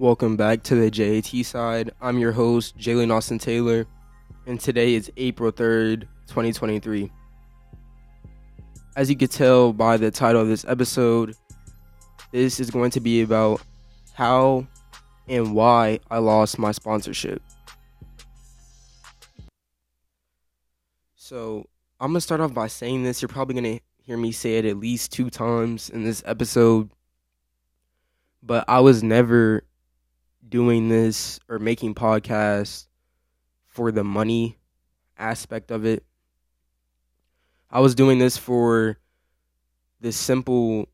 Welcome back to the JAT side. I'm your host, Jaylen Alston Taylor, and today is April 3rd, 2023. As you can tell by the title of this episode, this is going to be about how and why I lost my sponsorship. So, I'm going to start off by saying this. You're probably going to hear me say it at least two times in this episode, but I was never doing this or making podcasts for the money aspect of it. I was doing this for this simple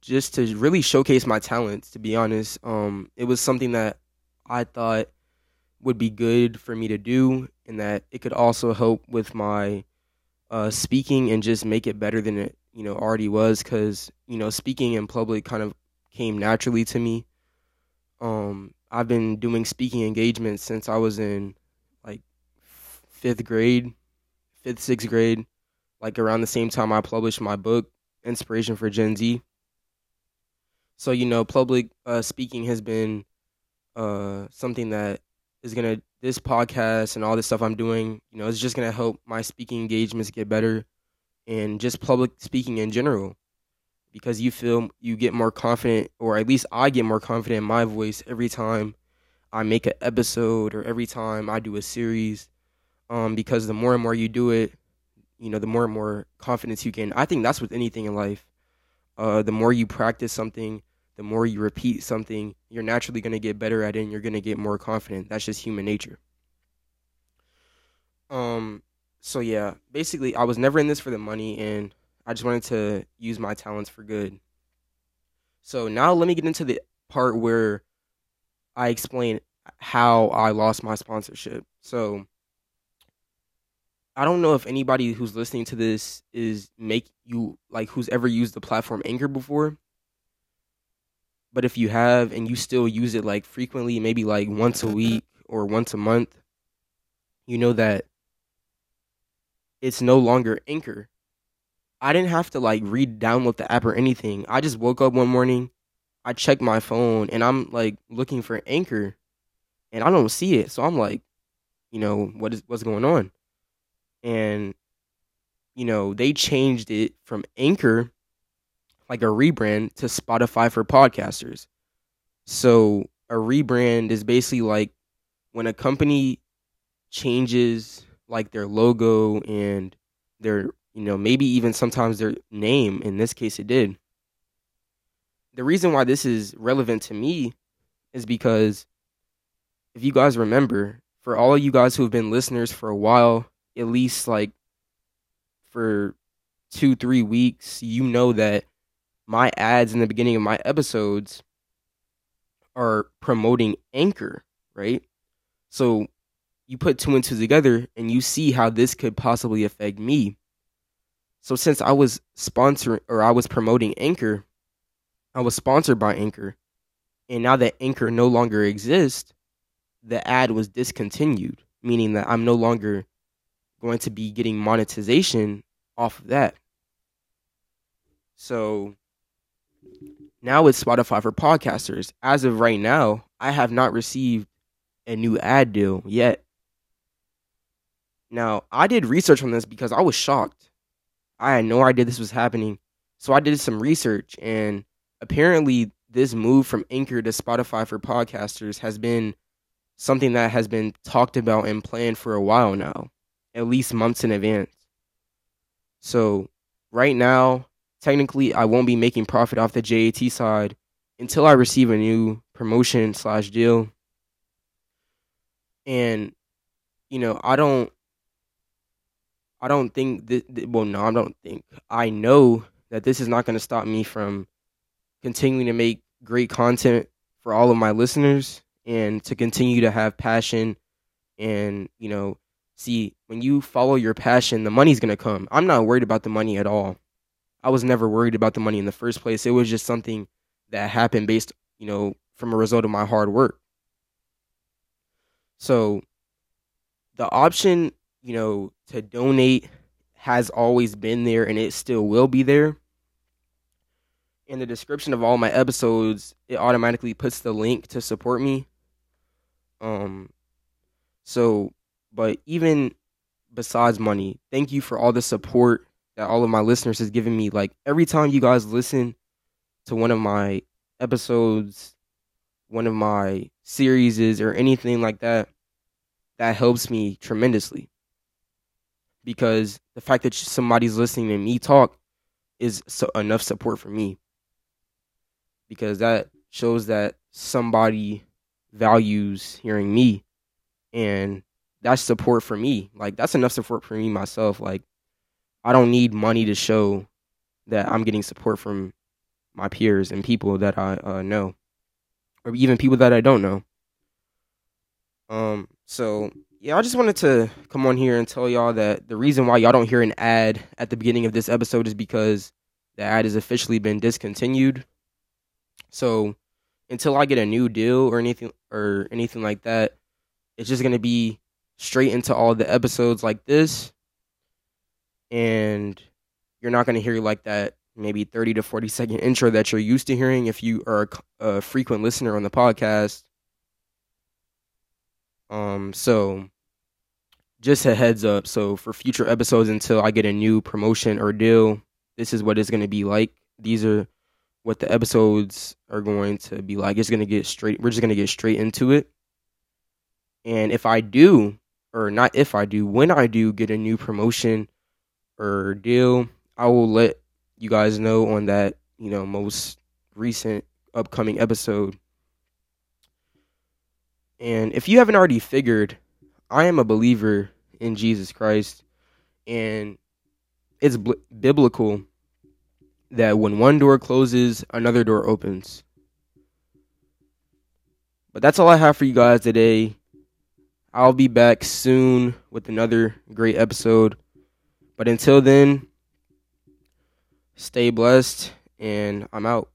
just to really showcase my talents to be honest. Um it was something that I thought would be good for me to do and that it could also help with my uh speaking and just make it better than it, you know, already was cuz you know, speaking in public kind of came naturally to me um, I've been doing speaking engagements since I was in like fifth grade, fifth, sixth grade, like around the same time I published my book, Inspiration for Gen Z. So, you know, public uh, speaking has been uh, something that is going to, this podcast and all this stuff I'm doing, you know, it's just going to help my speaking engagements get better and just public speaking in general because you feel you get more confident, or at least I get more confident in my voice every time I make an episode or every time I do a series. Um, because the more and more you do it, you know, the more and more confidence you gain. I think that's with anything in life. Uh, the more you practice something, the more you repeat something, you're naturally going to get better at it and you're going to get more confident. That's just human nature. Um, so yeah, basically, I was never in this for the money, and I just wanted to use my talents for good. So now let me get into the part where I explain how I lost my sponsorship. So I don't know if anybody who's listening to this is make you like who's ever used the platform Anchor before. But if you have and you still use it like frequently, maybe like once a week or once a month, you know that it's no longer Anchor. I didn't have to like read download the app or anything. I just woke up one morning, I checked my phone, and I'm like looking for Anchor, and I don't see it. So I'm like, you know, what is what's going on? And you know, they changed it from Anchor, like a rebrand, to Spotify for podcasters. So a rebrand is basically like when a company changes like their logo and their you know, maybe even sometimes their name. In this case, it did. The reason why this is relevant to me is because if you guys remember, for all of you guys who have been listeners for a while, at least like for two, three weeks, you know that my ads in the beginning of my episodes are promoting Anchor, right? So you put two and two together and you see how this could possibly affect me. So since I was sponsoring or I was promoting Anchor, I was sponsored by Anchor. And now that Anchor no longer exists, the ad was discontinued, meaning that I'm no longer going to be getting monetization off of that. So now it's Spotify for podcasters. As of right now, I have not received a new ad deal yet. Now, I did research on this because I was shocked I had no idea this was happening. So I did some research, and apparently, this move from Anchor to Spotify for podcasters has been something that has been talked about and planned for a while now, at least months in advance. So, right now, technically, I won't be making profit off the JAT side until I receive a new promotion slash deal. And, you know, I don't I don't think that, well, no, I don't think. I know that this is not going to stop me from continuing to make great content for all of my listeners and to continue to have passion and, you know, see, when you follow your passion, the money's going to come. I'm not worried about the money at all. I was never worried about the money in the first place. It was just something that happened based, you know, from a result of my hard work. So the option you know, to donate has always been there and it still will be there. in the description of all my episodes, it automatically puts the link to support me. Um so but even besides money, thank you for all the support that all of my listeners has given me. Like every time you guys listen to one of my episodes, one of my series or anything like that, that helps me tremendously. Because the fact that somebody's listening to me talk is so enough support for me. Because that shows that somebody values hearing me and that's support for me. Like that's enough support for me myself. Like I don't need money to show that I'm getting support from my peers and people that I uh, know, or even people that I don't know. Um. So yeah, I just wanted to come on here and tell y'all that the reason why y'all don't hear an ad at the beginning of this episode is because the ad has officially been discontinued. So until I get a new deal or anything or anything like that, it's just gonna be straight into all the episodes like this. And you're not to hear like that maybe 30 to 40 second intro that you're used to hearing if you are a, a frequent listener on the podcast. Um, so just a heads up. So for future episodes, until I get a new promotion or deal, this is what it's going to be like. These are what the episodes are going to be like. It's going to get straight. We're just going to get straight into it. And if I do or not if I do, when I do get a new promotion or deal, I will let you guys know on that, you know, most recent upcoming episode. And if you haven't already figured, I am a believer in Jesus Christ and it's biblical that when one door closes, another door opens. But that's all I have for you guys today. I'll be back soon with another great episode. But until then, stay blessed and I'm out.